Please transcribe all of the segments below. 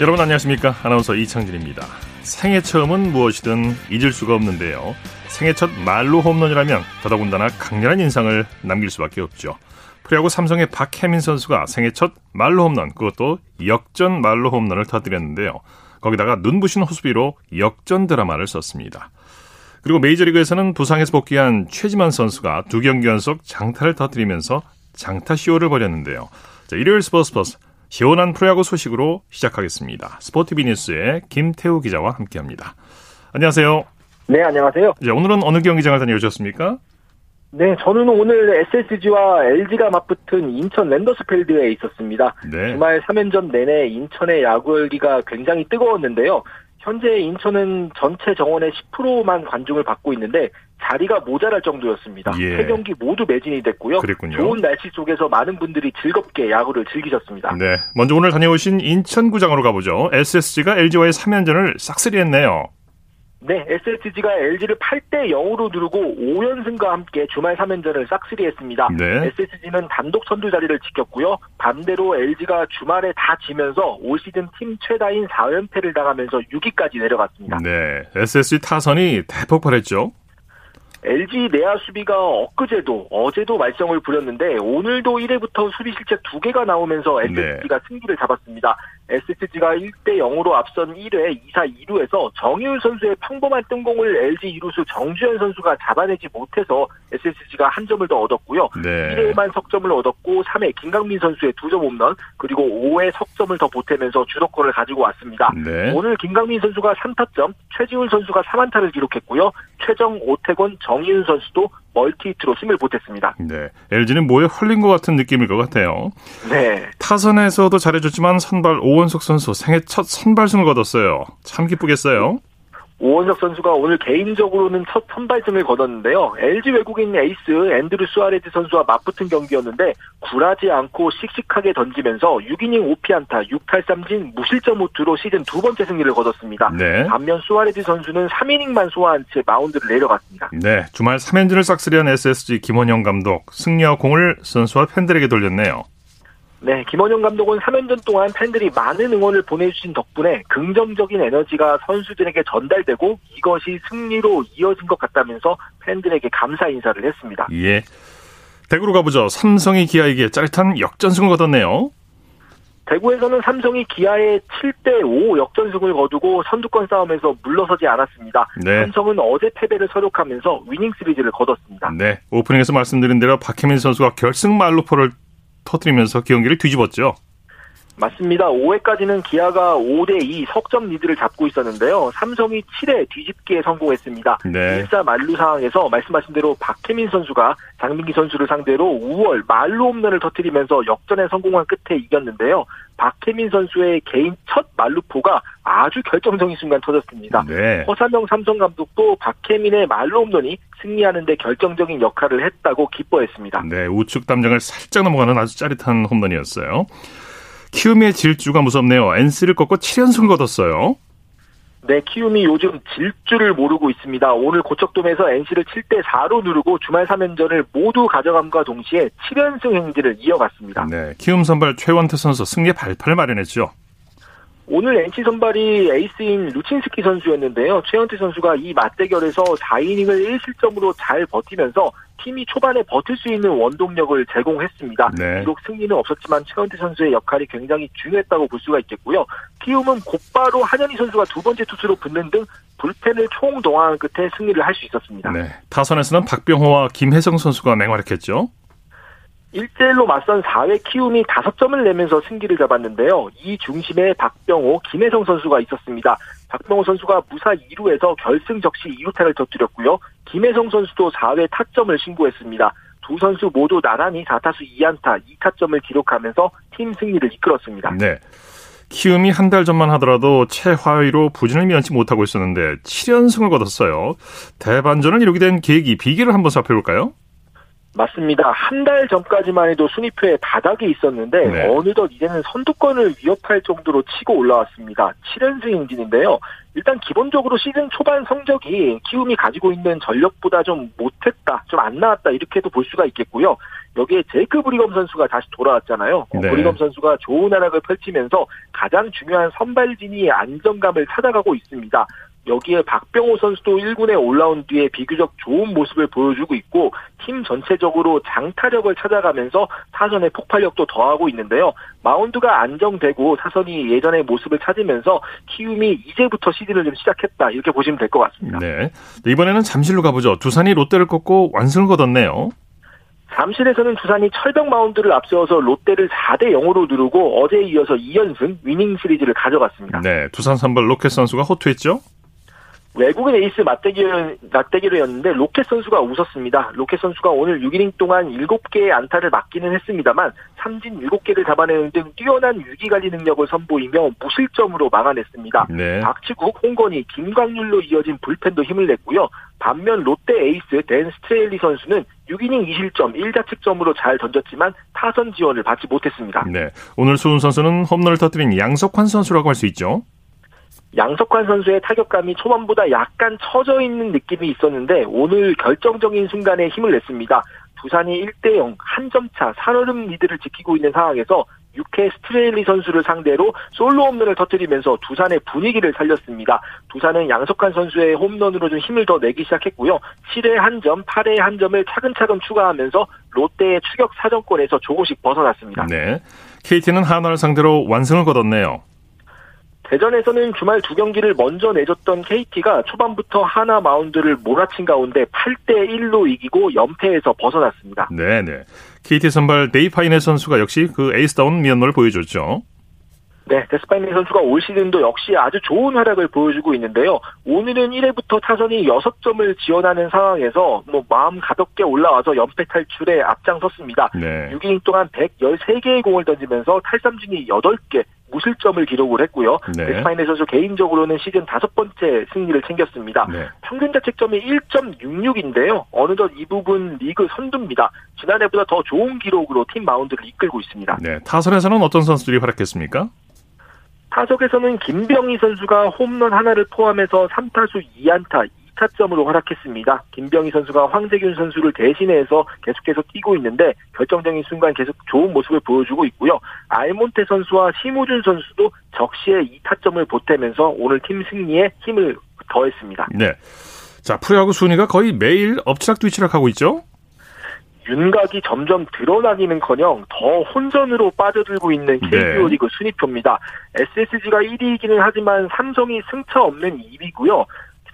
여러분 안녕하십니까? 아나운서 이창진입니다. 생애 처음은 무엇이든 잊을 수가 없는데요. 생애 첫 말로 홈런이라면 더더군다나 강렬한 인상을 남길 수밖에 없죠. 프리야구 삼성의 박혜민 선수가 생애 첫 말로 홈런 그것도 역전 말로 홈런을 터뜨렸는데요. 거기다가 눈부신 호수비로 역전 드라마를 썼습니다. 그리고 메이저리그에서는 부상에서 복귀한 최지만 선수가 두 경기 연속 장타를 터뜨리면서 장타 쇼를 벌였는데요. 자, 일요일 스포츠 스포츠 시원한 프로야구 소식으로 시작하겠습니다. 스포티비 뉴스의 김태우 기자와 함께합니다. 안녕하세요. 네, 안녕하세요. 이 오늘은 어느 경기장을 다녀오셨습니까? 네, 저는 오늘 SSG와 LG가 맞붙은 인천 랜더스필드에 있었습니다. 네. 주말 3연전 내내 인천의 야구 열기가 굉장히 뜨거웠는데요. 현재 인천은 전체 정원의 10%만 관중을 받고 있는데 자리가 모자랄 정도였습니다. 예. 세 경기 모두 매진이 됐고요. 그랬군요. 좋은 날씨 속에서 많은 분들이 즐겁게 야구를 즐기셨습니다. 네, 먼저 오늘 다녀오신 인천구장으로 가보죠. SSG가 LG와의 3연전을 싹쓸이했네요. 네, SSG가 LG를 8대 0으로 누르고 5연승과 함께 주말 3연전을 싹쓸이했습니다. 네. SSG는 단독 선두 자리를 지켰고요. 반대로 LG가 주말에 다 지면서 올 시즌 팀 최다인 4연패를 당하면서 6위까지 내려갔습니다. 네, SSG 타선이 대폭발했죠. LG 내야 수비가 엊그제도 어제도 말썽을 부렸는데 오늘도 1회부터 수비 실책 2개가 나오면서 SSG가 네. 승기를 잡았습니다. SSG가 1대 0으로 앞선 1회 2사 2루에서 정유일 선수의 평범한 뜬공을 LG 2루수 정주현 선수가 잡아내지 못해서 SSG가 한 점을 더 얻었고요. 네. 1회만 석점을 얻었고 3회 김강민 선수의 2점 홈런 그리고 5회 석점을 더 보태면서 주도권을 가지고 왔습니다. 네. 오늘 김강민 선수가 3타점, 최지훈 선수가 3안타를 기록했고요. 최정, 오태권, 정희윤 선수도 멀티히트로 힘을 보탰습니다. 네. LG는 뭐에 홀린 것 같은 느낌일 것 같아요. 네. 타선에서도 잘해줬지만 선발 오원석 선수 생애 첫 선발승을 거뒀어요. 참 기쁘겠어요. 오원석 선수가 오늘 개인적으로는 첫 선발승을 거뒀는데요. LG 외국인 에이스 앤드루 수아레즈 선수와 맞붙은 경기였는데 굴하지 않고 씩씩하게 던지면서 6이닝 5피안타 6탈3진 무실점 호투로 시즌 두 번째 승리를 거뒀습니다. 네. 반면 수아레즈 선수는 3이닝만 소화한 채 마운드를 내려갔습니다. 네, 주말 3연전을 싹쓸이한 SSG 김원형 감독 승리의 공을 선수와 팬들에게 돌렸네요. 네, 김원영 감독은 3연전 동안 팬들이 많은 응원을 보내주신 덕분에 긍정적인 에너지가 선수들에게 전달되고 이것이 승리로 이어진 것 같다면서 팬들에게 감사 인사를 했습니다. 예. 대구로 가보죠. 삼성이 기아에게 짜릿한 역전승을 거뒀네요. 대구에서는 삼성이 기아에 7대5 역전승을 거두고 선두권 싸움에서 물러서지 않았습니다. 네. 삼성은 어제 패배를 서력하면서 위닝 시리즈를 거뒀습니다. 네. 오프닝에서 말씀드린 대로 박혜민 선수가 결승 말루포를 터뜨리면서 경기를 뒤집었죠. 맞습니다. 5회까지는 기아가 5대2 석점 리드를 잡고 있었는데요. 삼성이 7회 뒤집기에 성공했습니다. 네. 1사 만루 상황에서 말씀하신 대로 박혜민 선수가 장민기 선수를 상대로 5월 말루 홈런을 터뜨리면서 역전에 성공한 끝에 이겼는데요. 박혜민 선수의 개인 첫 말루포가 아주 결정적인 순간 터졌습니다. 네. 허삼영 삼성 감독도 박혜민의 말루 홈런이 승리하는 데 결정적인 역할을 했다고 기뻐했습니다. 네, 우측 담장을 살짝 넘어가는 아주 짜릿한 홈런이었어요. 키움의 질주가 무섭네요. NC를 꺾고 7연승 거뒀어요. 네, 키움이 요즘 질주를 모르고 있습니다. 오늘 고척돔에서 NC를 7대 4로 누르고 주말 3연전을 모두 가져감과 동시에 7연승 행진을 이어갔습니다. 네, 키움 선발 최원태 선수 승리의 발판을 마련했죠. 오늘 NC 선발이 에이스인 루친스키 선수였는데요. 최원태 선수가 이 맞대결에서 4이닝을 1실점으로 잘 버티면서 팀이 초반에 버틸 수 있는 원동력을 제공했습니다. 네. 비록 승리는 없었지만 최원태 선수의 역할이 굉장히 중요했다고 볼 수가 있겠고요. 키움은 곧바로 한현희 선수가 두 번째 투수로 붙는 등 불펜을 총동원한 끝에 승리를 할 수 있었습니다. 네. 타선에서는 박병호와 김혜성 선수가 맹활약했죠. 1대1로 맞선 4회 키움이 5점을 내면서 승기를 잡았는데요. 이 중심에 박병호, 김혜성 선수가 있었습니다. 박병호 선수가 무사 2루에서 결승 적시 2루타를 터뜨렸고요. 김혜성 선수도 4회 타점을 신고했습니다. 두 선수 모두 나란히 4타수 2안타 2타점을 기록하면서 팀 승리를 이끌었습니다. 네. 키움이 한 달 전만 하더라도 최하위로 부진을 면치 못하고 있었는데 7연승을 거뒀어요. 대반전을 이루게 된 계기, 비결을 한번 살펴볼까요? 맞습니다. 한 달 전까지만 해도 순위표에 바닥에 있었는데 네. 어느덧 이제는 선두권을 위협할 정도로 치고 올라왔습니다. 7연승 행진인데요. 일단 기본적으로 시즌 초반 성적이 키움이 가지고 있는 전력보다 좀 못했다, 좀 안 나왔다 이렇게도 볼 수가 있겠고요. 여기에 제이크 브리검 선수가 다시 돌아왔잖아요. 어, 네. 브리검 선수가 좋은 활약을 펼치면서 가장 중요한 선발진이 안정감을 찾아가고 있습니다. 여기에 박병호 선수도 1군에 올라온 뒤에 비교적 좋은 모습을 보여주고 있고 팀 전체적으로 장타력을 찾아가면서 타선의 폭발력도 더하고 있는데요. 마운드가 안정되고 타선이 예전의 모습을 찾으면서 키움이 이제부터 시즌을 좀 시작했다 이렇게 보시면 될 것 같습니다. 네. 이번에는 잠실로 가보죠. 두산이 롯데를 꺾고 완승을 거뒀네요. 잠실에서는 두산이 철벽 마운드를 앞세워서 롯데를 4대 0으로 누르고 어제에 이어서 2연승 위닝 시리즈를 가져갔습니다. 네, 두산 선발 로켓 선수가 호투했죠? 외국인 에이스 맞대결이었는데 로켓 선수가 웃었습니다. 로켓 선수가 오늘 6이닝 동안 7개의 안타를 맞기는 했습니다만 삼진 7개를 잡아내는 등 뛰어난 위기관리 능력을 선보이며 무실점으로 막아냈습니다. 네. 박치국, 홍건희, 김강률로 이어진 불펜도 힘을 냈고요. 반면 롯데 에이스 댄 스트레일리 선수는 6이닝 2실점 1자책점으로 잘 던졌지만 타선 지원을 받지 못했습니다. 네. 오늘 수훈 선수는 홈런을 터뜨린 양석환 선수라고 할 수 있죠. 양석환 선수의 타격감이 초반보다 약간 처져 있는 느낌이 있었는데 오늘 결정적인 순간에 힘을 냈습니다. 두산이 1대 0 한 점차 살얼음 리드를 지키고 있는 상황에서 6회 스트레일리 선수를 상대로 솔로 홈런을 터뜨리면서 두산의 분위기를 살렸습니다. 두산은 양석환 선수의 홈런으로 좀 힘을 더 내기 시작했고요. 7회 한 점, 8회 한 점을 차근차근 추가하면서 롯데의 추격 사정권에서 조금씩 벗어났습니다. 네. KT는 한화를 상대로 완승을 거뒀네요. 대전에서는 주말 두 경기를 먼저 내줬던 KT가 초반부터 한화 마운드를 몰아친 가운데 8대 1로 이기고 연패에서 벗어났습니다. 네 네. KT 선발 데스파이네 선수가 역시 그 에이스다운 면모를 보여줬죠. 네, 데스파이네 선수가 올 시즌도 역시 아주 좋은 활약을 보여주고 있는데요. 오늘은 1회부터 타선이 6점을 지원하는 상황에서 뭐 마음 가볍게 올라와서 연패 탈출에 앞장섰습니다. 네. 6이닝 동안 113개의 공을 던지면서 탈삼진이 8개, 무실점을 기록을 했고요. 네. 데스파이네 선수 개인적으로는 시즌 다섯 번째 승리를 챙겼습니다. 네. 평균 자책점이 1.66인데요. 어느덧 이 부분 리그 선두입니다. 지난해보다 더 좋은 기록으로 팀 마운드를 이끌고 있습니다. 네. 타선에서는 어떤 선수들이 활약했습니까? 타석에서는 김병희 선수가 홈런 하나를 포함해서 3타수 2안타 2 타점으로 활약했습니다. 김병희 선수가 황재균 선수를 대신해서 계속해서 뛰고 있는데 결정적인 순간 계속 좋은 모습을 보여주고 있고요. 알몬테 선수와 심우준 선수도 적시에 2타점을 보태면서 오늘 팀 승리에 힘을 더했습니다. 네. 자, 프로야구 순위가 거의 매일 엎치락뒤치락하고 있죠? 윤곽이 점점 드러나기는커녕 더 혼전으로 빠져들고 있는 KBO 네. 리그 순위표입니다. SSG가 1위이기는 하지만 삼성이 승차 없는 2위고요.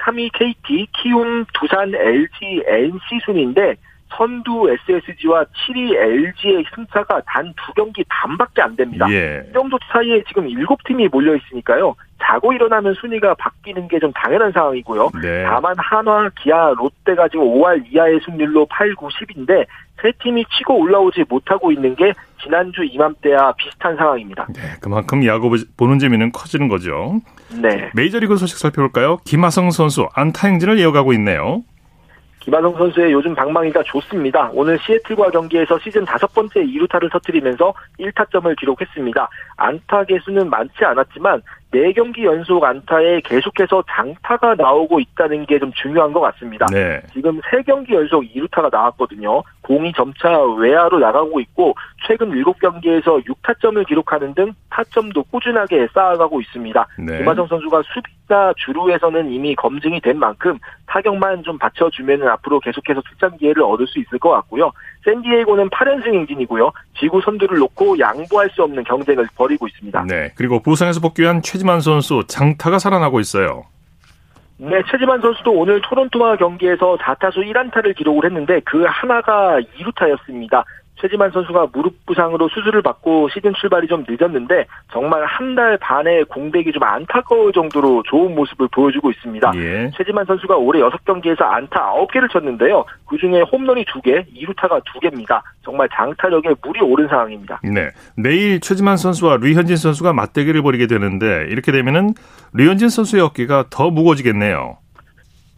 3위 KT, 키움, 두산, LG, NC 순인데 선두 SSG와 7위 LG의 승차가 단 두 경기 반밖에 안 됩니다. 예. 이 정도 사이에 지금 7팀이 몰려 있으니까요. 자고 일어나면 순위가 바뀌는 게 좀 당연한 상황이고요. 네. 다만 한화, 기아, 롯데가 지금 5할 이하의 승률로 8, 9, 10인데 세 팀이 치고 올라오지 못하고 있는 게 지난주 이맘때와 비슷한 상황입니다. 네, 그만큼 야구 보는 재미는 커지는 거죠. 네. 메이저리그 소식 살펴볼까요? 김하성 선수 안타 행진을 이어가고 있네요. 김하성 선수의 요즘 방망이가 좋습니다. 오늘 시애틀과 경기에서 시즌 다섯 번째 2루타를 터뜨리면서 1타점을 기록했습니다. 안타 개수는 많지 않았지만 4경기 연속 안타에 계속해서 장타가 나오고 있다는 게 좀 중요한 것 같습니다. 네. 지금 3경기 연속 2루타가 나왔거든요. 공이 점차 외야로 나가고 있고 최근 7경기에서 6타점을 기록하는 등 타점도 꾸준하게 쌓아가고 있습니다. 네. 김하성 선수가 수비나 주루에서는 이미 검증이 된 만큼 타격만 좀 받쳐주면 앞으로 계속해서 출장 기회를 얻을 수 있을 것 같고요. 샌디에이고는 8연승 행진이고요. 지구 선두를 놓고 양보할 수 없는 경쟁을 벌이고 있습니다. 네. 그리고 부상에서 복귀한 최지만 선수 장타가 살아나고 있어요. 네, 최지만 선수도 오늘 토론토와 경기에서 4타수 1안타를 기록을 했는데 그 하나가 2루타였습니다. 최지만 선수가 무릎 부상으로 수술을 받고 시즌 출발이 좀 늦었는데 정말 한 달 반의 공백이 좀 안타까울 정도로 좋은 모습을 보여주고 있습니다. 예. 최지만 선수가 올해 6경기에서 안타 9개를 쳤는데요. 그중에 홈런이 2개, 2루타가 2개입니다. 정말 장타력에 물이 오른 상황입니다. 네. 내일 최지만 선수와 류현진 선수가 맞대결을 벌이게 되는데 이렇게 되면은 류현진 선수의 어깨가 더 무거워지겠네요.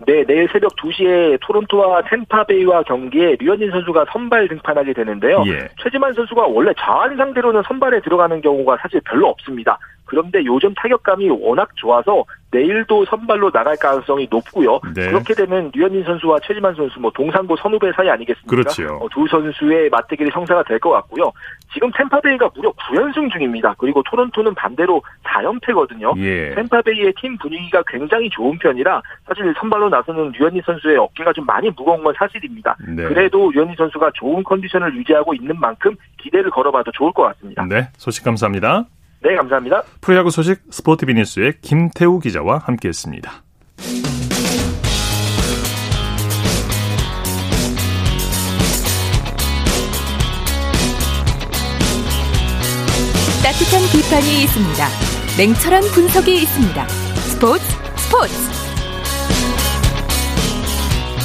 네, 내일 새벽 2시에 토론토와 템파베이와 경기에 류현진 선수가 선발 등판하게 되는데요. 예. 최지만 선수가 원래 자한 상대로는 선발에 들어가는 경우가 사실 별로 없습니다. 그런데 요즘 타격감이 워낙 좋아서 내일도 선발로 나갈 가능성이 높고요. 네. 그렇게 되면 류현진 선수와 최지만 선수 뭐 동산고 선후배 사이 아니겠습니까? 그렇죠. 어, 두 선수의 맞대결이 성사가 될 것 같고요. 지금 템파베이가 무려 9연승 중입니다. 그리고 토론토는 반대로 4연패거든요. 예. 템파베이의 팀 분위기가 굉장히 좋은 편이라 사실 선발로 나서는 류현진 선수의 어깨가 좀 많이 무거운 건 사실입니다. 네. 그래도 류현진 선수가 좋은 컨디션을 유지하고 있는 만큼 기대를 걸어봐도 좋을 것 같습니다. 네, 소식 감사합니다. 네, 감사합니다. 프로야구 소식 스포티비 뉴스의 김태우 기자와 함께했습니다. 따뜻한 비판이 있습니다. 냉철한 분석이 있습니다. 스포츠 스포츠.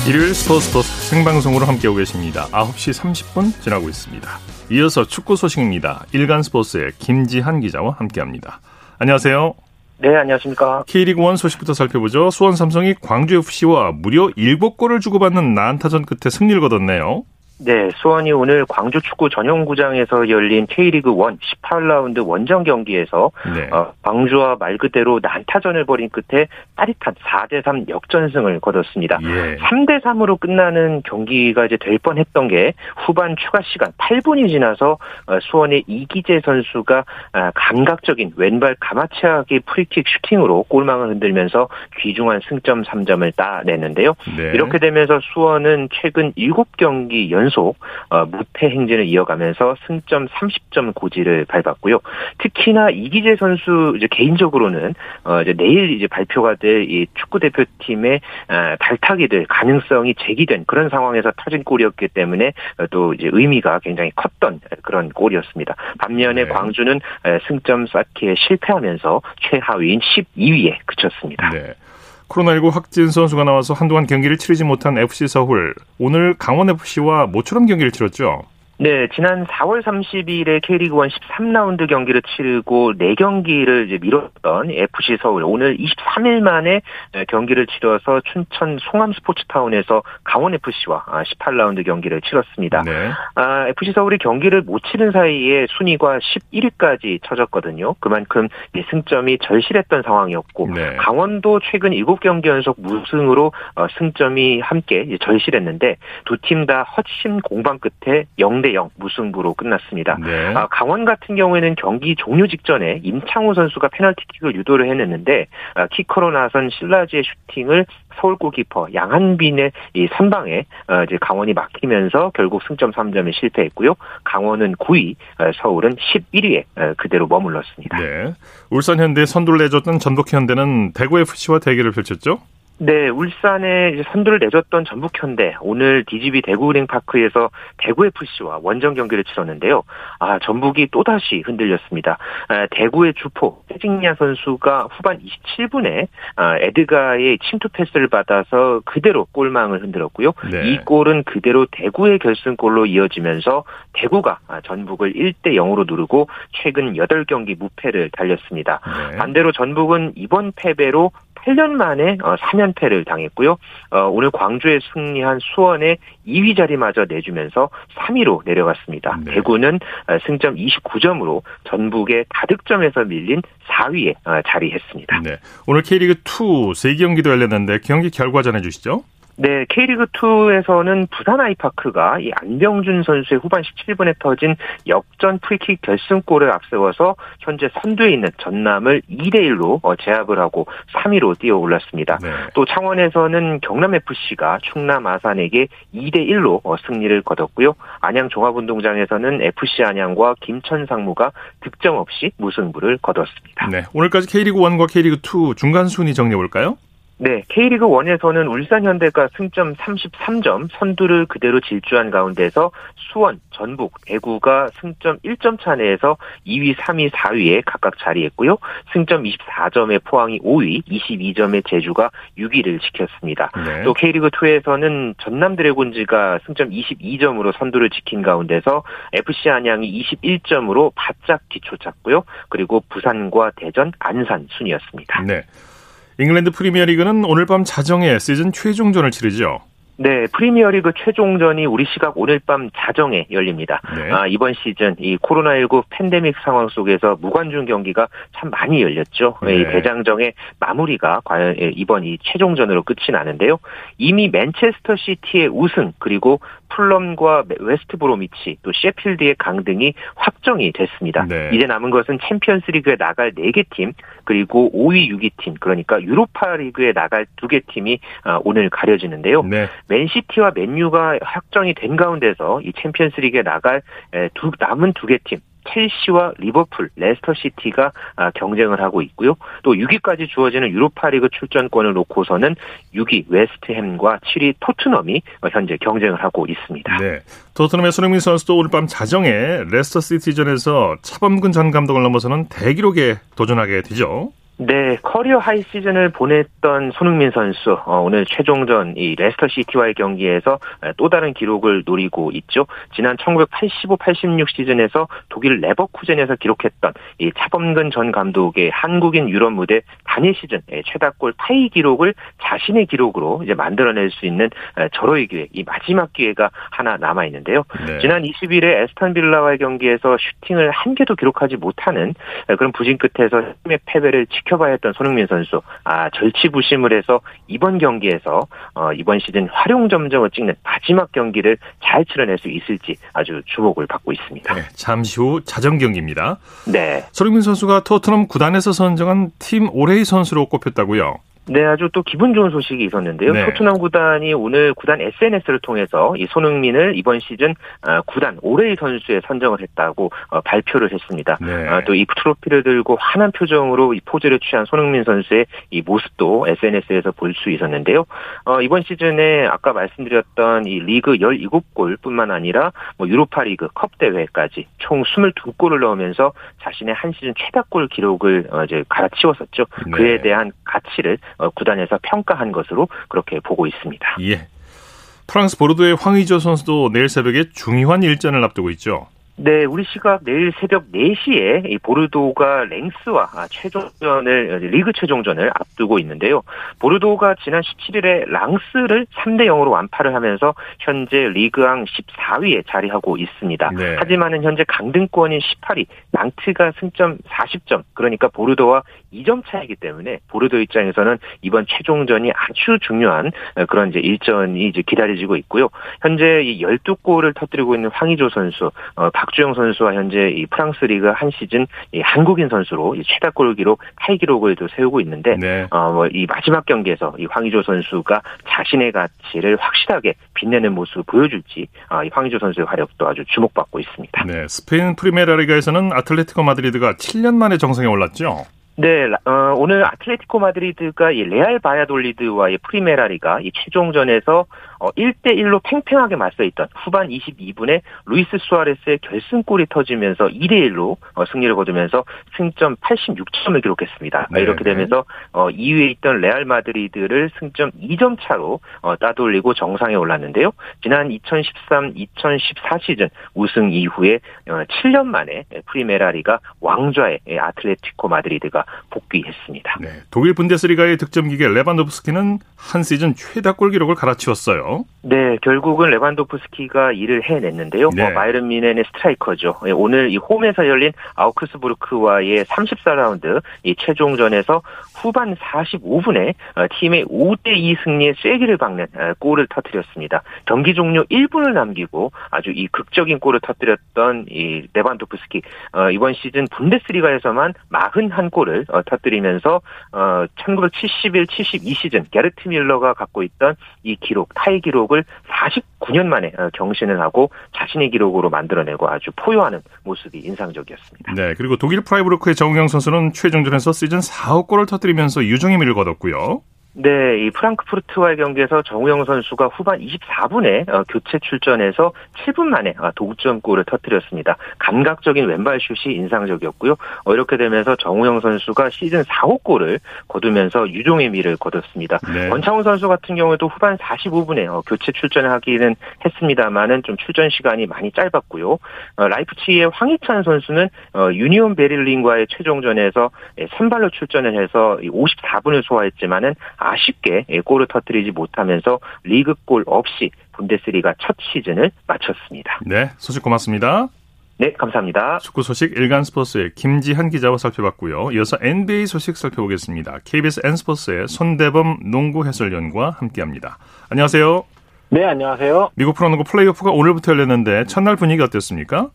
일요일 스포츠 스포츠 생방송으로 함께하고 계십니다. 9시 30분 지나고 있습니다. 이어서 축구 소식입니다. 일간 스포츠의 김지한 기자와 함께합니다. 안녕하세요. 네, 안녕하십니까. K리그 1 소식부터 살펴보죠. 수원 삼성이 광주 FC와 무려 7골을 주고받는 난타전 끝에 승리를 거뒀네요. 네, 수원이 오늘 광주 축구 전용구장에서 열린 K리그 1 18라운드 원정 경기에서 네. 어, 광주와 말 그대로 난타전을 벌인 끝에 따릿한 4대 3 역전승을 거뒀습니다. 예. 3대 3으로 끝나는 경기가 이제 될 뻔했던 게 후반 추가 시간 8분이 지나서 어, 수원의 이기재 선수가 아, 감각적인 왼발 가마치하기 프리킥 슈팅으로 골망을 흔들면서 귀중한 승점 3점을 따냈는데요. 네. 이렇게 되면서 수원은 최근 7경기 연 연속 어, 무패 행진을 이어가면서 승점 30점 고지를 밟았고요. 특히나 이기재 선수 이제 개인적으로는 어, 이제 내일 이제 발표가 될 이 축구 대표팀의 어, 발탁이 될 가능성이 제기된 그런 상황에서 터진 골이었기 때문에 또 이제 의미가 굉장히 컸던 그런 골이었습니다. 반면에 네. 광주는 승점 쌓기에 실패하면서 최하위인 12위에 그쳤습니다. 네. 코로나19 확진 선수가 나와서 한동안 경기를 치르지 못한 FC 서울. 오늘 강원FC와 모처럼 경기를 치렀죠. 네, 지난 4월 30일에 K리그 1 13라운드 경기를 치르고 4경기를 이제 미뤘던 FC 서울 오늘 23일 만에 경기를 치러서 춘천 송암 스포츠타운에서 강원 FC와 18라운드 경기를 치렀습니다. 네. 아, FC 서울이 경기를 못 치른 사이에 순위가 11위까지 쳐졌거든요. 그만큼 승점이 절실했던 상황이었고 네. 강원도 최근 7경기 연속 무승으로 어, 승점이 함께 절실했는데 두 팀 다 헛심 공방 끝에 0대 0 무승부로 끝났습니다. 네. 아, 강원 같은 경우에는 경기 종료 직전에 임창호 선수가 페널티킥을 유도를 해냈는데 아, 키커로 나선 신라지의 슈팅을 서울 골키퍼 양한빈의 이 선방에 어, 이제 강원이 막히면서 결국 승점 3점에 실패했고요. 강원은 9위, 어, 서울은 11위에 어, 그대로 머물렀습니다. 네. 울산 현대 선두를 내줬던 전북 현대는 대구 FC와 대결을 펼쳤죠? 네, 울산에 이제 선두를 내줬던 전북현대 오늘 DGB 대구은행파크에서 대구FC와 원정 경기를 치렀는데요. 아, 전북이 또다시 흔들렸습니다. 아, 대구의 주포 최직야 선수가 후반 27분에 아, 에드가의 침투 패스를 받아서 그대로 골망을 흔들었고요. 네. 이 골은 그대로 대구의 결승골로 이어지면서 대구가 아, 전북을 1대 0으로 누르고 최근 8경기 무패를 달렸습니다. 네. 반대로 전북은 이번 패배로 8년 만에 3연패를 어, 당했고요. 어, 오늘 광주에 승리한 수원의 2위 자리마저 내주면서 3위로 내려갔습니다. 네. 대구는 어, 승점 29점으로 전북의 다득점에서 밀린 4위에 자리했습니다. 네. 오늘 K리그 2 3경기도 열렸는데 경기 결과 전해 주시죠. 네, K리그2에서는 부산 아이파크가 이 안병준 선수의 후반 17분에 터진 역전 프리킥 결승골을 앞세워서 현재 선두에 있는 전남을 2대1로 어, 제압을 하고 3위로 뛰어 올랐습니다. 네. 또 창원에서는 경남FC가 충남 아산에게 2대1로 어, 승리를 거뒀고요. 안양 종합운동장에서는 FC 안양과 김천 상무가 득점 없이 무승부를 거뒀습니다. 네, 오늘까지 K리그1과 K리그2 중간 순위 정리해 볼까요? 네, K리그 1에서는 울산 현대가 승점 33점 선두를 그대로 질주한 가운데서 수원, 전북, 대구가 승점 1점 차 내에서 2위, 3위, 4위에 각각 자리했고요. 승점 24점의 포항이 5위, 22점의 제주가 6위를 지켰습니다. 네. 또 K리그 2에서는 전남 드래곤즈가 승점 22점으로 선두를 지킨 가운데서 FC 안양이 21점으로 바짝 뒤쫓았고요. 그리고 부산과 대전, 안산 순이었습니다. 네. 잉글랜드 프리미어리그는 오늘 밤 자정에 시즌 최종전을 치르죠. 네, 프리미어리그 최종전이 우리 시각 오늘 밤 자정에 열립니다. 네. 아, 이번 시즌 이 코로나19 팬데믹 상황 속에서 무관중 경기가 참 많이 열렸죠. 네. 이 대장정의 마무리가 과연 예, 이번 이 최종전으로 끝이 나는데요. 이미 맨체스터 시티의 우승 그리고 풀럼과 웨스트 브로미치 또 셰필드의 강등이 확정이 됐습니다. 네. 이제 남은 것은 챔피언스리그에 나갈 4개 팀 그리고 5위, 6위 팀 그러니까 유로파리그에 나갈 2개 팀이 아, 오늘 가려지는데요. 네. 맨시티와 맨유가 확정이 된 가운데서 이 챔피언스리그에 나갈 두 남은 두 개 팀 첼시와 리버풀, 레스터 시티가 아, 경쟁을 하고 있고요. 또 6위까지 주어지는 유로파리그 출전권을 놓고서는 6위 웨스트햄과 7위 토트넘이 현재 경쟁을 하고 있습니다. 네. 토트넘의 손흥민 선수도 오늘 밤 자정에 레스터 시티전에서 차범근 전 감독을 넘어서는 대기록에 도전하게 되죠. 네, 커리어 하이 시즌을 보냈던 손흥민 선수 어, 오늘 최종전 이 레스터 시티와의 경기에서 또 다른 기록을 노리고 있죠. 지난 1985-86 시즌에서 독일 레버쿠젠에서 기록했던 이 차범근 전 감독의 한국인 유럽 무대 단일 시즌 최다골 타이 기록을 자신의 기록으로 이제 만들어낼 수 있는 절호의 기회, 이 마지막 기회가 하나 남아 있는데요. 네. 지난 20일에 애스턴 빌라와의 경기에서 슈팅을 한 개도 기록하지 못하는 그런 부진 끝에서 팀의 패배를 지켜 지켜봐야 했던 손흥민 선수 아 절치부심을 해서 이번 경기에서 어, 이번 시즌 활용 점정을 찍는 마지막 경기를 잘 치러낼 수 있을지 아주 주목을 받고 있습니다. 네, 잠시 후 자정 경기입니다. 네. 손흥민 선수가 토트넘 구단에서 선정한 팀 올해의 선수로 꼽혔다고요. 네, 아주 또 기분 좋은 소식이 있었는데요. 네. 토트넘 구단이 오늘 구단 SNS를 통해서 이 손흥민을 이번 시즌 아, 구단 올해의 선수에 선정을 했다고 어, 발표를 했습니다. 네. 아, 또이 트로피를 들고 환한 표정으로 이 포즈를 취한 손흥민 선수의 이 모습도 SNS에서 볼 수 있었는데요. 어, 이번 시즌에 아까 말씀드렸던 이 리그 17골뿐만 아니라 뭐 유로파 리그 컵 대회까지 총 22골을 넣으면서 자신의 한 시즌 최다골 기록을 어, 이제 갈아치웠었죠. 네. 그에 대한 가치를 어, 구단에서 평가한 것으로 그렇게 보고 있습니다. 예. 프랑스 보르도의 황의조 선수도 내일 새벽에 중요한 일전을 앞두고 있죠. 네, 우리 시각 내일 새벽 4시에 이 보르도가 랭스와 최종전을 리그 최종전을 앞두고 있는데요. 보르도가 지난 17일에 랑스를 3대 0으로 완파를 하면서 현재 리그왕 14위에 자리하고 있습니다. 네. 하지만은 현재 강등권인 18위 랑트가 승점 40점 그러니까 보르도와 2점 차이기 때문에 보르도 입장에서는 이번 최종전이 아주 중요한 그런 이제 일전이 이제 기다려지고 있고요. 현재 이 12골을 터뜨리고 있는 황의조 선수, 어, 박주영 선수와 현재 이 프랑스 리그 한 시즌 이 한국인 선수로 이 최다 골 기록 타이 기록을 또 세우고 있는데 네. 어이 뭐 마지막 경기에서 이 황의조 선수가 자신의 가치를 확실하게 빛내는 모습을 보여줄지 어, 이 황의조 선수의 활약도 아주 주목받고 있습니다. 네, 스페인 프리메라리가에서는 아틀레티코 마드리드가 7년 만에 정상에 올랐죠. 네, 어, 오늘 아틀레티코 마드리드가 이 레알 바야돌리드와의 프리메라리가 이 최종전에서 어, 1대1로 팽팽하게 맞서 있던 후반 22분에 루이스 수아레스의 결승골이 터지면서 2대1로 어, 승리를 거두면서 승점 86점을 기록했습니다. 네. 이렇게 되면서 어, 2위에 있던 레알 마드리드를 승점 2점 차로 어, 따돌리고 정상에 올랐는데요. 지난 2013-2014 시즌 우승 이후에 어, 7년 만에 프리메라리가 왕좌에 아틀레티코 마드리드가 복귀했습니다. 네, 독일 분데스리가의 득점 기계 레반도프스키는 한 시즌 최다 골 기록을 갈아치웠어요. 네, 결국은 레반도프스키가 일을 해냈는데요. 네. 어, 바이에른 뮌헨의 스트라이커죠. 예, 오늘 이 홈에서 열린 아우크스부르크와의 34라운드 이 최종전에서 후반 45분에 어, 팀의 5대2 승리에 쐐기를 박는 어, 골을 터뜨렸습니다. 경기 종료 1분을 남기고 아주 이 극적인 골을 터뜨렸던 이 레반도프스키 이번 시즌 분데스리가에서만 41골을 터뜨리면서 1971-72 시즌 게르트 뮐러가 갖고 있던 이 기록 타이 기록을 49년 만에 어, 경신을 하고 자신의 기록으로 만들어내고 아주 포효하는 모습이 인상적이었습니다. 네, 그리고 독일 프라이부르크의 정우영 선수는 최종전에서 시즌 4호 골을 터뜨리면서 유종의 미를 거뒀고요. 네, 이 프랑크푸르트와의 경기에서 정우영 선수가 후반 24분에 어, 교체 출전해서 7분 만에 어, 동점골을 터뜨렸습니다. 감각적인 왼발 슛이 인상적이었고요. 어, 이렇게 되면서 정우영 선수가 시즌 4호 골을 거두면서 유종의 미를 거뒀습니다. 네. 원창훈 선수 같은 경우에도 후반 45분에 교체 출전하기는 했습니다만은 좀 출전 시간이 많이 짧았고요. 라이프치히의 황희찬 선수는 유니온 베를린과의 최종전에서 예, 선발로 출전을 해서 54분을 소화했지만은 아쉽게 골을 터뜨리지 못하면서 리그골 없이 분데스리가 첫 시즌을 마쳤습니다. 네, 소식 고맙습니다. 네, 감사합니다. 축구 소식 일간 스포츠의 김지한 기자와 살펴봤고요. 이어서 NBA 소식 살펴보겠습니다. KBS N스포츠의 손대범 농구 해설위원과 함께합니다. 안녕하세요. 네, 안녕하세요. 미국 프로농구 플레이오프가 오늘부터 열렸는데 첫날 분위기 어땠습니까?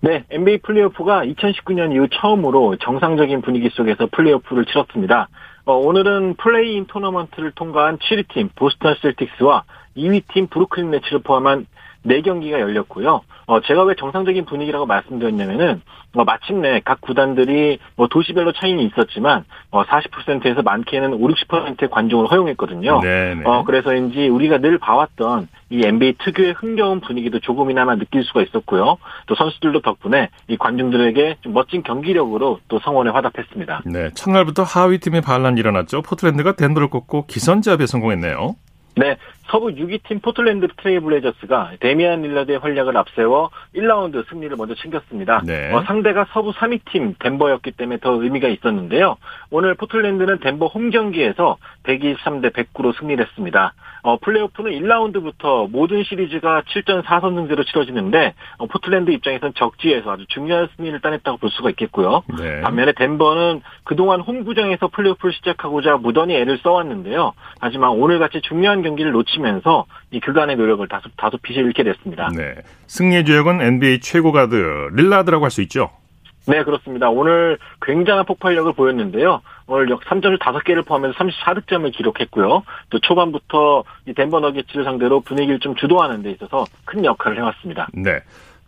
네, NBA 플레이오프가 2019년 이후 처음으로 정상적인 분위기 속에서 플레이오프를 치렀습니다. 어, 오늘은 플레이인 토너먼트를 통과한 7위 팀 보스턴 셀틱스와 2위 팀 브루클린 매치를 포함한 4경기가 열렸고요. 어, 제가 왜 정상적인 분위기라고 말씀드렸냐면은, 어, 마침내 각 구단들이 뭐 도시별로 차이는 있었지만, 어, 40%에서 많게는 5, 60%의 관중을 허용했거든요. 네네. 어, 그래서인지 우리가 늘 봐왔던 이 NBA 특유의 흥겨운 분위기도 조금이나마 느낄 수가 있었고요. 또 선수들도 덕분에 이 관중들에게 좀 멋진 경기력으로 또 성원에 화답했습니다. 네, 첫날부터 하위 팀의 반란이 일어났죠. 포트랜드가 덴버를 꺾고 기선제압에 성공했네요. 네, 서부 6위 팀 포틀랜드 트레일블레이저스가 데미안 릴라드의 활약을 앞세워 1라운드 승리를 먼저 챙겼습니다. 네. 어, 상대가 서부 3위 팀 덴버였기 때문에 더 의미가 있었는데요. 오늘 포틀랜드는 덴버 홈 경기에서 123대 109로 승리를 했습니다. 어, 플레이오프는 1라운드부터 모든 시리즈가 7전 4선승제로 치러지는데 어, 포틀랜드 입장에선 적지에서 아주 중요한 승리를 따냈다고 볼 수가 있겠고요. 네. 반면에 덴버는 그동안 홈구장에서 플레이오프를 시작하고자 무던히 애를 써왔는데요. 하지만 오늘같이 중요한 경기를 놓치면서 이 그간의 노력을 다소, 다소 빛을 잃게 됐습니다. 네. 승리의 주역은 NBA 최고 가드 릴라드라고 할 수 있죠. 네, 그렇습니다. 오늘 굉장한 폭발력을 보였는데요. 오늘 역 3점을 5개를 포함해서 34득점을 기록했고요. 또 초반부터 이 덴버 너기츠를 상대로 분위기를 좀 주도하는 데 있어서 큰 역할을 해왔습니다. 네.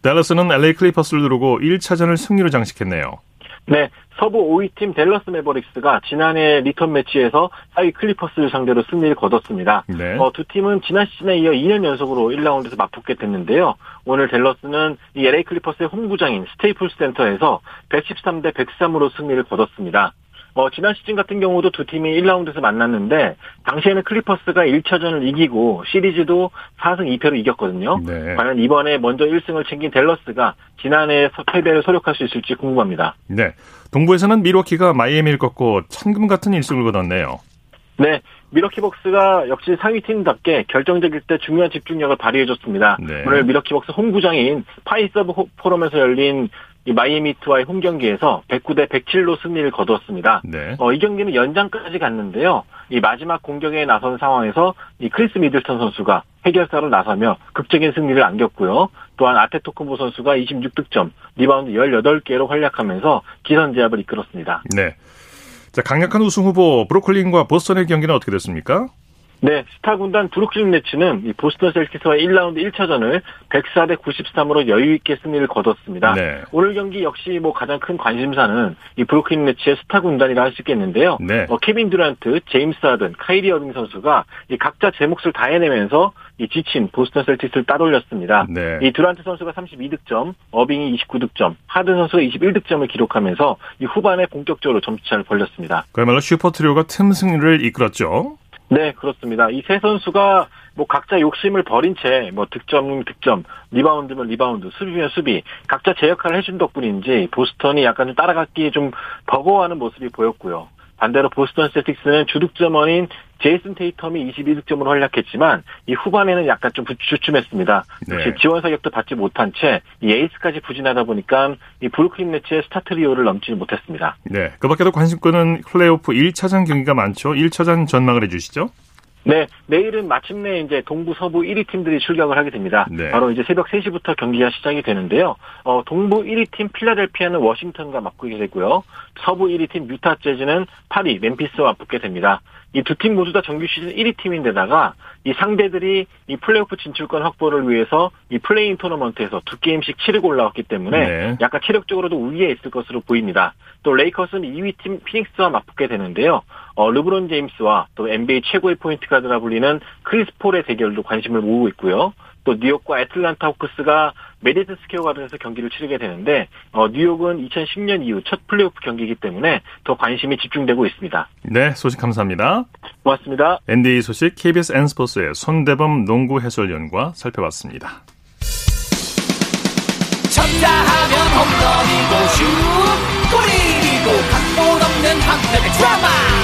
댈러스는 LA 클리퍼스를 누르고 1차전을 승리로 장식했네요. 네, 서부 5위 팀 댈러스 매버릭스가 지난해 리턴 매치에서 4위 클리퍼스를 상대로 승리를 거뒀습니다. 네. 어, 두 팀은 지난 시즌에 이어 2년 연속으로 1라운드에서 맞붙게 됐는데요. 오늘 댈러스는 이 LA 클리퍼스의 홈구장인 스테이플스 센터에서 113대 103으로 승리를 거뒀습니다. 어, 지난 시즌 같은 경우도 두 팀이 1라운드에서 만났는데 당시에는 클리퍼스가 1차전을 이기고 시리즈도 4승 2패로 이겼거든요. 네. 과연 이번에 먼저 1승을 챙긴 댈러스가 지난해 패배를 설욕할 수 있을지 궁금합니다. 네. 동부에서는 밀워키가 마이애미를 꺾고 천금 같은 1승을 거뒀네요. 네. 밀워키 벅스가 역시 상위 팀답게 결정적일 때 중요한 집중력을 발휘해줬습니다. 네. 오늘 밀워키 벅스 홈구장인 파이서브 포럼에서 열린 이 마이애미 히트와의 홈 경기에서 109대 107로 승리를 거두었습니다. 네. 어, 이 경기는 연장까지 갔는데요. 이 마지막 공격에 나선 상황에서 이 크리스 미들턴 선수가 해결사로 나서며 극적인 승리를 안겼고요. 또한 아데토쿤보 선수가 26득점, 리바운드 18개로 활약하면서 기선제압을 이끌었습니다. 네. 자, 강력한 우승 후보 브루클린과 보스턴의 경기는 어떻게 됐습니까? 네, 스타 군단 브루클린 네츠는 보스턴 셀틱스와의 1라운드 1차전을 104대 93으로 여유 있게 승리를 거뒀습니다. 네. 오늘 경기 역시 뭐 가장 큰 관심사는 이 브루클린 네츠의 스타 군단이라 할 수 있겠는데요. 네. 어, 케빈 듀란트, 제임스 하든, 카이리 어빙 선수가 이 각자 제 몫을 다 해내면서 이 지친 보스턴 셀틱스를 따돌렸습니다. 네. 이 듀란트 선수가 32득점, 어빙이 29득점, 하든 선수가 21득점을 기록하면서 이 후반에 본격적으로 점수차를 벌렸습니다. 그야말로 슈퍼 트리오가 팀 승리를 이끌었죠. 네, 그렇습니다. 이 세 선수가 뭐 각자 욕심을 버린 채 뭐 득점 득점, 리바운드면 리바운드, 수비면 수비 각자 제 역할을 해준 덕분인지 보스턴이 약간 좀 따라가기에 좀 버거워하는 모습이 보였고요. 반대로 보스턴 셀틱스는 주득점원인 제이슨 테이텀이 22득점으로 활약했지만 이 후반에는 약간 좀 주춤했습니다. 네. 지원 사격도 받지 못한 채 이 에이스까지 부진하다 보니까 이 브루클린 네츠의 스타트리오를 넘지는 못했습니다. 네, 그밖에도 관심 끄는 플레이오프 1차전 경기가 많죠. 1차전 전망을 해주시죠. 네, 내일은 마침내 이제 동부 서부 1위 팀들이 출격을 하게 됩니다. 네. 바로 이제 새벽 3시부터 경기가 시작이 되는데요. 어, 동부 1위 팀 필라델피아는 워싱턴과 맞붙게 되고요. 서부 1위 팀 유타 재즈는 8위 멤피스와 맞붙게 됩니다. 이 두 팀 모두 다 정규 시즌 1위 팀인데다가 이 상대들이 이 플레이오프 진출권 확보를 위해서 이 play-in 토너먼트에서 두 게임씩 치르고 올라왔기 때문에 네. 약간 체력적으로도 우위에 있을 것으로 보입니다. 또 레이커스는 2위 팀 피닉스와 맞붙게 되는데요. 어, 르브론 제임스와 또 NBA 최고의 포인트 가드라 불리는 크리스 폴의 대결도 관심을 모으고 있고요. 또 뉴욕과 애틀란타 호크스가 메디슨 스퀘어 가든에서 경기를 치르게 되는데 어, 뉴욕은 2010년 이후 첫 플레이오프 경기이기 때문에 더 관심이 집중되고 있습니다. 네, 소식 감사합니다. 고맙습니다. NBA 소식 KBS N스포츠의 손대범 농구 해설위원과 살펴봤습니다. 쳤다 하면 홈런이고 슛 골이고 각본 없는 한편의 드라마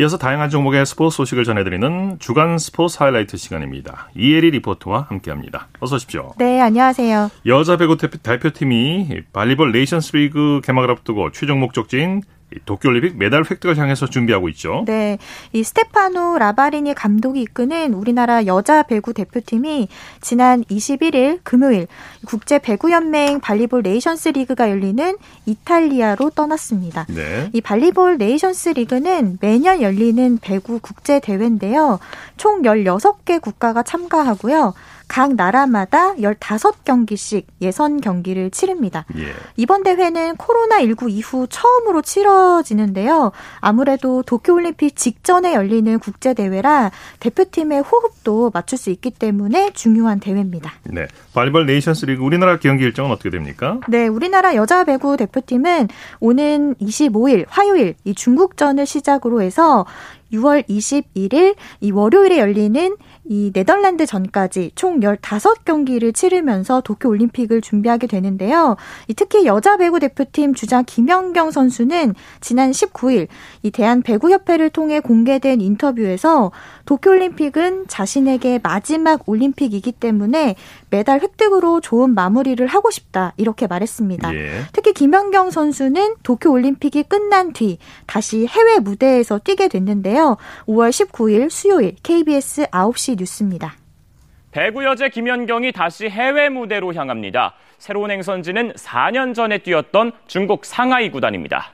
이어서 다양한 종목의 스포츠 소식을 전해드리는 주간 스포츠 하이라이트 시간입니다. 이혜리 리포터와 함께합니다. 어서 오십시오. 네, 안녕하세요. 여자 배구 대표팀이 발리볼 네이션스 리그 개막을 앞두고 최종 목적지인 도쿄올림픽 메달 획득을 향해서 준비하고 있죠. 네. 이 스테파노 라바리니 감독이 이끄는 우리나라 여자 배구 대표팀이 지난 21일 금요일 국제 배구 연맹 발리볼 네이션스 리그가 열리는 이탈리아로 떠났습니다. 네. 이 발리볼 네이션스 리그는 매년 열리는 배구 국제 대회인데요. 총 16개 국가가 참가하고요. 각 나라마다 15경기씩 예선 경기를 치릅니다. 예. 이번 대회는 코로나19 이후 처음으로 치러지는데요. 아무래도 도쿄올림픽 직전에 열리는 국제대회라 대표팀의 호흡도 맞출 수 있기 때문에 중요한 대회입니다. 네. 발리볼 네이션스 리그 우리나라 경기 일정은 어떻게 됩니까? 네. 우리나라 여자 배구 대표팀은 오는 25일 화요일 이 중국전을 시작으로 해서 6월 21일 이 월요일에 열리는 이 네덜란드 전까지 총 15경기를 치르면서 도쿄 올림픽을 준비하게 되는데요. 특히 여자 배구 대표팀 주장 김연경 선수는 지난 19일 이 대한 배구 협회를 통해 공개된 인터뷰에서 도쿄 올림픽은 자신에게 마지막 올림픽이기 때문에 메달 획득으로 좋은 마무리를 하고 싶다 이렇게 말했습니다. 예. 특히 김연경 선수는 도쿄 올림픽이 끝난 뒤 다시 해외 무대에서 뛰게 됐는데요. 5월 19일 수요일 KBS 9시 뉴스입니다. 배구 여제 김연경이 다시 해외 무대로 향합니다. 새로운 행선지는 4년 전에 뛰었던 중국 상하이 구단입니다.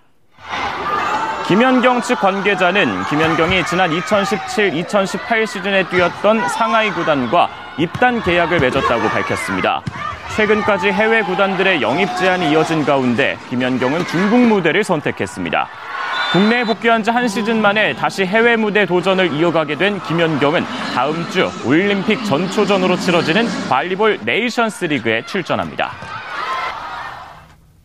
김연경 측 관계자는 김연경이 지난 2017-2018 시즌에 뛰었던 상하이 구단과 입단 계약을 맺었다고 밝혔습니다. 최근까지 해외 구단들의 영입 제한이 이어진 가운데 김연경은 중국 무대를 선택했습니다. 국내에 복귀한 지 한 시즌 만에 다시 해외 무대 도전을 이어가게 된 김연경은 다음 주 올림픽 전초전으로 치러지는 발리볼 네이션스 리그에 출전합니다.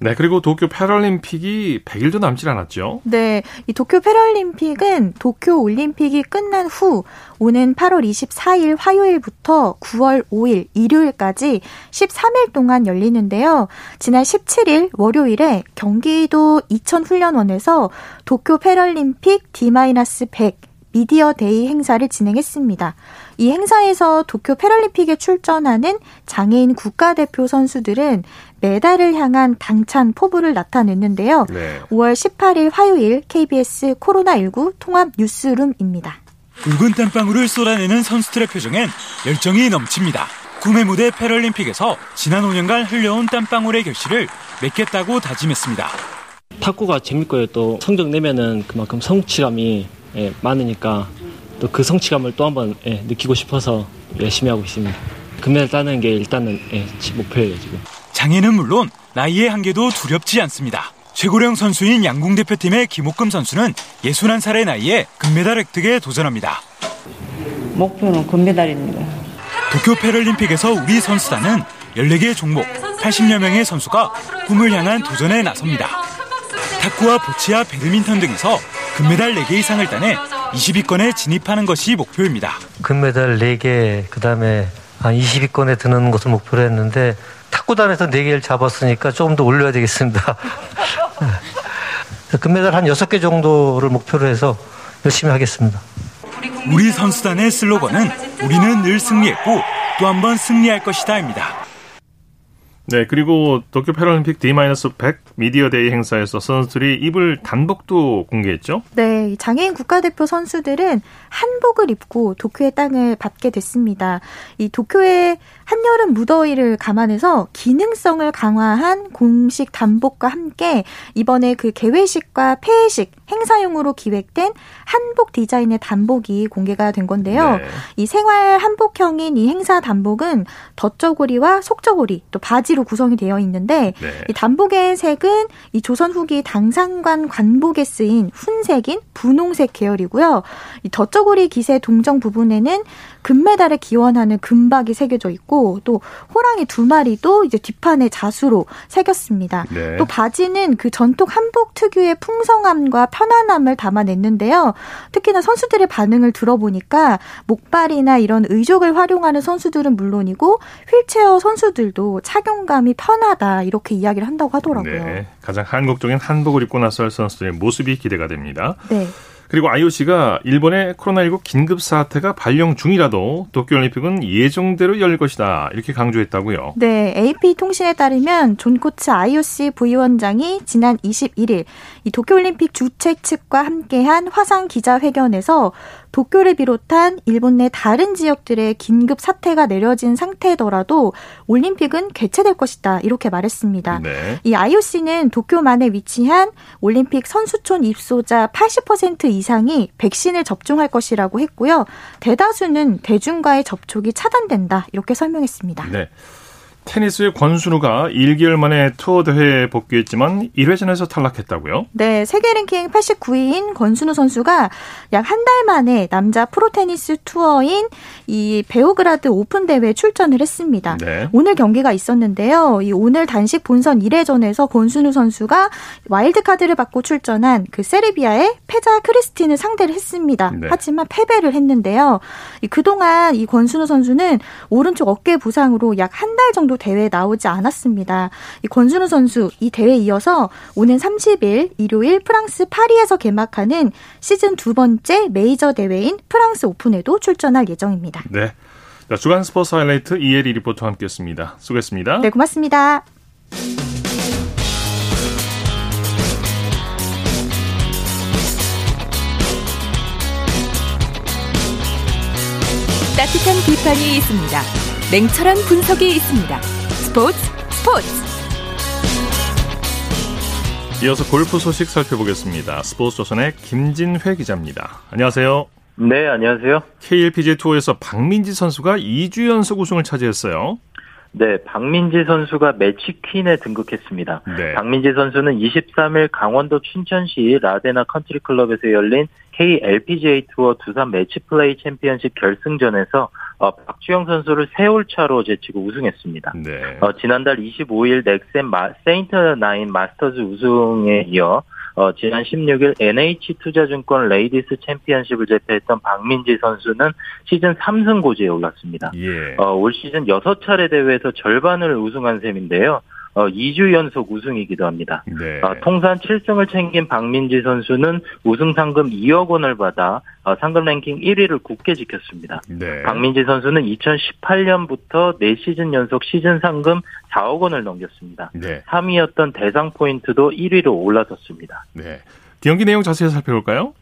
네, 그리고 도쿄 패럴림픽이 100일도 남질 않았죠. 네, 이 도쿄 패럴림픽은 도쿄 올림픽이 끝난 후 오는 8월 24일 화요일부터 9월 5일 일요일까지 13일 동안 열리는데요. 지난 17일 월요일에 경기도 이천 훈련원에서 도쿄 패럴림픽 D-100 미디어 데이 행사를 진행했습니다. 이 행사에서 도쿄 패럴림픽에 출전하는 장애인 국가대표 선수들은 메달을 향한 당찬 포부를 나타냈는데요. 네. 5월 18일 화요일 KBS 코로나19 통합 뉴스룸입니다. 붉은 땀방울을 쏟아내는 선수들의 표정엔 열정이 넘칩니다. 구매 무대 패럴림픽에서 지난 5년간 흘려온 땀방울의 결실을 맺겠다고 다짐했습니다. 탁구가 재밌고요. 또 성적 내면은 그만큼 성취감이 예, 많으니까 또 그 성취감을 또 한번 예, 느끼고 싶어서 열심히 하고 있습니다. 금메달 따는 게 일단은 예, 목표예요 지금. 장애는 물론 나이의 한계도 두렵지 않습니다. 최고령 선수인 양궁 대표팀의 김옥금 선수는 61살의 나이에 금메달 획득에 도전합니다. 목표는 금메달입니다. 도쿄 패럴림픽에서 우리 선수단은 14개 종목 80여 명의 선수가 꿈을 향한 도전에 나섭니다. 탁구와 보치아 배드민턴 등에서 금메달 4개 이상을 따내 20위권에 진입하는 것이 목표입니다. 금메달 4개, 그 다음에 한 20위권에 드는 것을 목표로 했는데 탁구단에서 4개를 잡았으니까 조금 더 올려야 되겠습니다. 금메달 한 6개 정도를 목표로 해서 열심히 하겠습니다. 우리 선수단의 슬로건은 우리는 늘 승리했고 또 한 번 승리할 것이다입니다. 네, 그리고 도쿄 패럴림픽 D-100 미디어 데이 행사에서 선수들이 입을 단복도 공개했죠? 네, 장애인 국가대표 선수들은 한복을 입고 도쿄의 땅을 밟게 됐습니다. 이 도쿄의 한여름 무더위를 감안해서 기능성을 강화한 공식 단복과 함께 이번에 그 개회식과 폐회식 행사용으로 기획된 한복 디자인의 단복이 공개가 된 건데요. 네. 이 생활 한복형인 이 행사 단복은 덧저고리와 속저고리 또 바지 바지로 구성이 되어 있는데 네. 이 단복의 색은 이 조선 후기 당상관 관복에 쓰인 훈색인 분홍색 계열이고요. 이 덧저고리 기세 동정 부분에는 금메달을 기원하는 금박이 새겨져 있고 또 호랑이 두 마리도 이제 뒷판에 자수로 새겼습니다. 네. 또 바지는 그 전통 한복 특유의 풍성함과 편안함을 담아냈는데요. 특히나 선수들의 반응을 들어보니까 목발이나 이런 의족을 활용하는 선수들은 물론이고 휠체어 선수들도 착용감이 편하다 이렇게 이야기를 한다고 하더라고요. 네. 가장 한국적인 한복을 입고 나설 선수들의 모습이 기대가 됩니다. 네. 그리고 IOC가 일본의 코로나19 긴급 사태가 발령 중이라도 도쿄올림픽은 예정대로 열릴 것이다 이렇게 강조했다고요. 네, AP 통신에 따르면 존 코츠 IOC 부위원장이 지난 21일 이 도쿄올림픽 주최 측과 함께한 화상 기자회견에서 도쿄를 비롯한 일본 내 다른 지역들의 긴급 사태가 내려진 상태더라도 올림픽은 개최될 것이다. 이렇게 말했습니다. 네. 이 IOC는 도쿄만에 위치한 올림픽 선수촌 입소자 80% 이상이 백신을 접종할 것이라고 했고요. 대다수는 대중과의 접촉이 차단된다. 이렇게 설명했습니다. 네. 테니스의 권순우가 1개월 만에 투어 대회에 복귀했지만 1회전에서 탈락했다고요? 네, 세계 랭킹 89위인 권순우 선수가 약 한 달 만에 남자 프로 테니스 투어인 이 베오그라드 오픈 대회에 출전을 했습니다. 네. 오늘 경기가 있었는데요. 이 오늘 단식 본선 1회전에서 권순우 선수가 와일드 카드를 받고 출전한 그 세르비아의 페자 크르스틴을 상대를 했습니다. 네. 하지만 패배를 했는데요. 그동안 이 권순우 선수는 오른쪽 어깨 부상으로 약 한 달 정도 대회에 나오지 않았습니다. 이 권순우 선수 이 대회에 이어서 오는 30일 일요일 프랑스 파리에서 개막하는 시즌 두 번째 메이저 대회인 프랑스 오픈에도 출전할 예정입니다. 네. 자, 주간 스포츠 하이라이트 이혜리 리포터와 함께했습니다. 수고했습니다. 네, 고맙습니다. 따뜻한 비판이 있습니다. 냉철한 분석이 있습니다. 스포츠 스포츠 이어서 골프 소식 살펴보겠습니다. 스포츠 조선의 김진회 기자입니다. 안녕하세요. 네, 안녕하세요. KLPG 투어에서 박민지 선수가 2주 연속 우승을 차지했어요. 네, 박민지 선수가 매치 퀸에 등극했습니다. 네. 박민지 선수는 23일 강원도 춘천시 라데나 컨트리 클럽에서 열린 KLPGA 투어 두산 매치 플레이 챔피언십 결승전에서 어, 박주영 선수를 세 홀 차로 제치고 우승했습니다. 네. 어, 지난달 25일 넥센 마, 세인트 나인 마스터즈 우승에 이어 어, 지난 16일 NH투자증권 레이디스 챔피언십을 제패했던 박민지 선수는 시즌 3승 고지에 올랐습니다. 예. 어, 올 시즌 6차례 대회에서 절반을 우승한 셈인데요. 어, 2주 연속 우승이기도 합니다. 네. 어, 통산 7승을 챙긴 박민지 선수는 우승 상금 2억 원을 받아 어, 상금 랭킹 1위를 굳게 지켰습니다. 네. 박민지 선수는 2018년부터 4시즌 연속 시즌 상금 4억 원을 넘겼습니다. 네. 3위였던 대상 포인트도 1위로 올라섰습니다. 네. 경기 내용 자세히 살펴볼까요?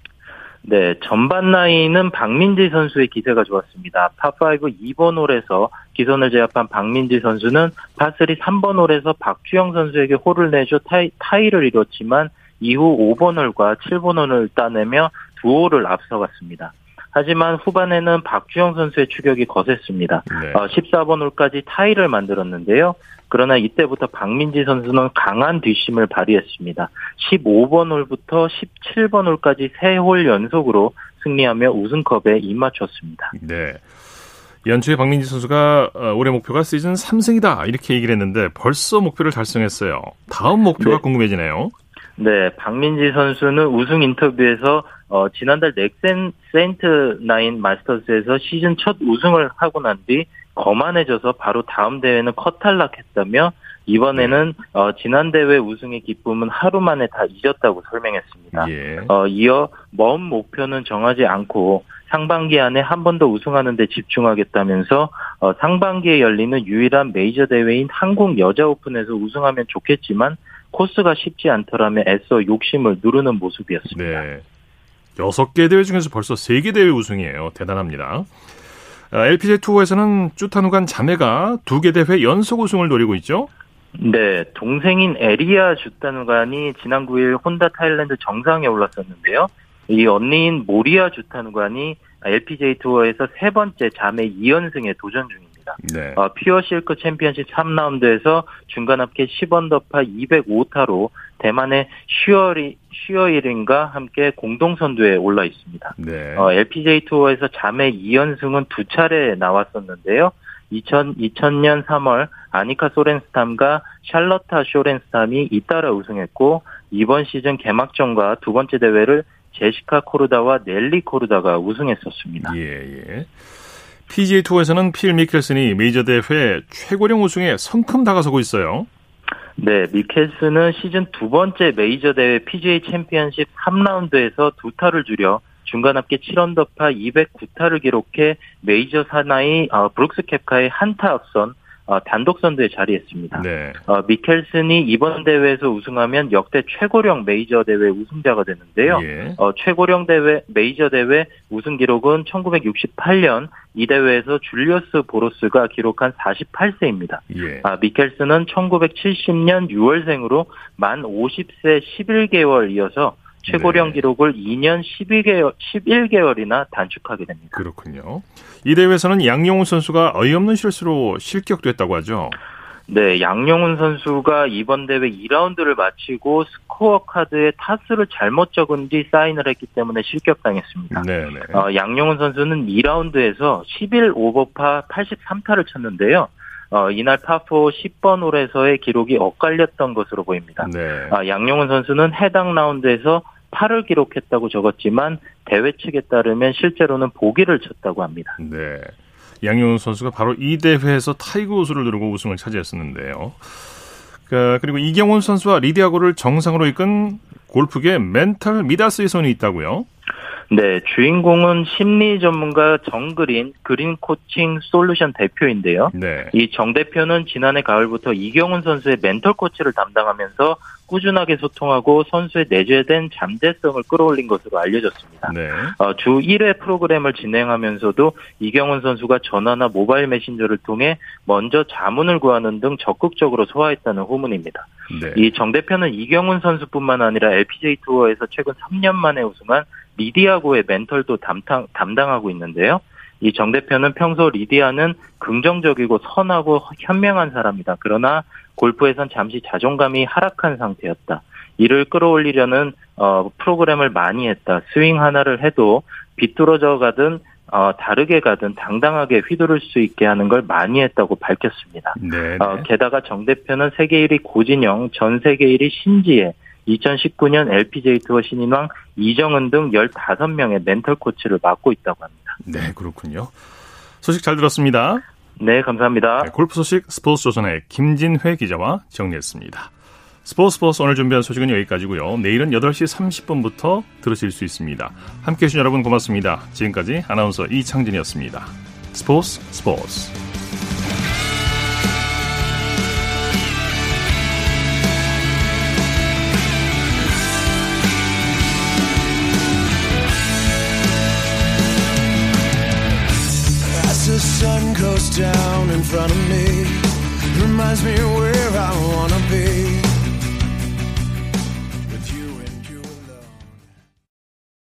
네, 전반 nine은 박민지 선수의 기세가 좋았습니다. 파5 2번 홀에서 기선을 제압한 박민지 선수는 파3 3번 홀에서 박주영 선수에게 홀을 내줘 타이, 타이를 이뤘지만 이후 5번 홀과 7번 홀을 따내며 두 홀을 앞서갔습니다. 하지만 후반에는 박주영 선수의 추격이 거셌습니다. 네. 어, 14번 홀까지 타이를 만들었는데요. 그러나 이때부터 박민지 선수는 강한 뒷심을 발휘했습니다. 15번 홀부터 17번 홀까지 3홀 연속으로 승리하며 우승컵에 입맞췄습니다. 네. 연초에 박민지 선수가 어, 올해 목표가 시즌 3승이다 이렇게 얘기를 했는데 벌써 목표를 달성했어요. 다음 목표가 네. 궁금해지네요. 네, 박민지 선수는 우승 인터뷰에서 어, 지난달 넥센 세인트 나인 마스터스에서 시즌 첫 우승을 하고 난 뒤 거만해져서 바로 다음 대회는 컷 탈락했다며 이번에는 네. 어, 지난 대회 우승의 기쁨은 하루 만에 다 잊었다고 설명했습니다. 예. 어, 이어 먼 목표는 정하지 않고 상반기 안에 한 번 더 우승하는 데 집중하겠다면서 어, 상반기에 열리는 유일한 메이저 대회인 한국 여자 오픈에서 우승하면 좋겠지만 코스가 쉽지 않더라면 애써 욕심을 누르는 모습이었습니다. 네. 6개 대회 중에서 벌써 3개 대회 우승이에요. 대단합니다. LPGA 아, 투어에서는 주타누간 자매가 2개 대회 연속 우승을 노리고 있죠? 네, 동생인 에리아 주타누간이 지난 9일 혼다 타일랜드 정상에 올랐었는데요. 이 언니인 모리아 주타누간이 LPGA 투어에서 세 번째 자매 2연승에 도전 중입니다. 네. 어, 퓨어 실크 챔피언십 3라운드에서 중간 합계 10언더파 205타로 대만의 슈어리 슈어이린과 함께 공동 선두에 올라 있습니다. 네. 어, LPGA 투어에서 자매 2연승은 두 차례 나왔었는데요. 2000, 2000년 3월 아니카 소렌스탐과 샬로타 소렌스탐이 잇따라 우승했고 이번 시즌 개막전과 두 번째 대회를 제시카 코르다와 넬리 코르다가 우승했었습니다. 예, 예. PGA 투어에서는 필 미켈슨이 메이저 대회 최고령 우승에 성큼 다가서고 있어요. 네, 미켈슨은 시즌 두 번째 메이저 대회 PGA 챔피언십 3라운드에서 두 타를 줄여 중간 합계 7언더파 209타를 기록해 메이저 사나이 어, 브룩스 켑카에 한 타 앞선 어, 단독 선두에 자리했습니다. 네. 어, 미켈슨이 이번 대회에서 우승하면 역대 최고령 메이저 대회 우승자가 되는데요. 예. 어, 최고령 대회 메이저 대회 우승 기록은 1968년 이 대회에서 줄리어스 보로스가 기록한 48세입니다. 예. 아, 미켈슨은 1970년 6월생으로 만 50세 11개월 이어서 최고령 네. 기록을 2년 12개월, 11개월이나 단축하게 됩니다. 그렇군요. 이 대회에서는 양용훈 선수가 어이없는 실수로 실격됐다고 하죠. 네, 양용훈 선수가 이번 대회 2라운드를 마치고 스코어 카드에 타수를 잘못 적은 뒤 사인을 했기 때문에 실격당했습니다. 네, 네. 어, 양용훈 선수는 2라운드에서 11 오버파 83타를 쳤는데요. 어, 이날 파4 10번 홀에서의 기록이 엇갈렸던 것으로 보입니다. 네. 아, 양용훈 선수는 해당 라운드에서 8을 기록했다고 적었지만 대회 측에 따르면 실제로는 보기를 쳤다고 합니다. 네. 양용은 선수가 바로 이 대회에서 타이거 우즈를 누르고 우승을 차지했었는데요. 그, 그리고 이경훈 선수와 리디아 고를 정상으로 이끈 골프계 멘탈 미다스의 손이 있다고요? 네, 주인공은 심리 전문가 정그린 그린 코칭 솔루션 대표인데요. 네. 이 정 대표는 지난해 가을부터 이경훈 선수의 멘털 코치를 담당하면서 꾸준하게 소통하고 선수의 내재된 잠재성을 끌어올린 것으로 알려졌습니다. 네. 어, 주 1회 프로그램을 진행하면서도 이경훈 선수가 전화나 모바일 메신저를 통해 먼저 자문을 구하는 등 적극적으로 소화했다는 후문입니다. 네. 이정 대표는 이경훈 선수뿐만 아니라 LPGA 투어에서 최근 3년 만에 우승한 리디아고의 멘털도 담당, 담당하고 있는데요. 이 정 대표는 평소 리디아는 긍정적이고 선하고 현명한 사람이다. 그러나 골프에선 잠시 자존감이 하락한 상태였다. 이를 끌어올리려는 어, 프로그램을 많이 했다. 스윙 하나를 해도 비뚤어져 가든 어, 다르게 가든 당당하게 휘두를 수 있게 하는 걸 많이 했다고 밝혔습니다. 어, 게다가 정 대표는 세계 1위 고진영, 전 세계 1위 신지혜, 2019년 LPGA 투어 신인왕 이정은 등 15명의 멘털 코치를 맡고 있다고 합니다. 네, 그렇군요. 소식 잘 들었습니다. 네, 감사합니다. 네, 골프 소식 스포츠 조선의 김진회 기자와 정리했습니다. 스포츠 스포츠 오늘 준비한 소식은 여기까지고요. 내일은 8시 30분부터 들으실 수 있습니다. 함께해 주신 여러분 고맙습니다. 지금까지 아나운서 이창진이었습니다. 스포츠 스포츠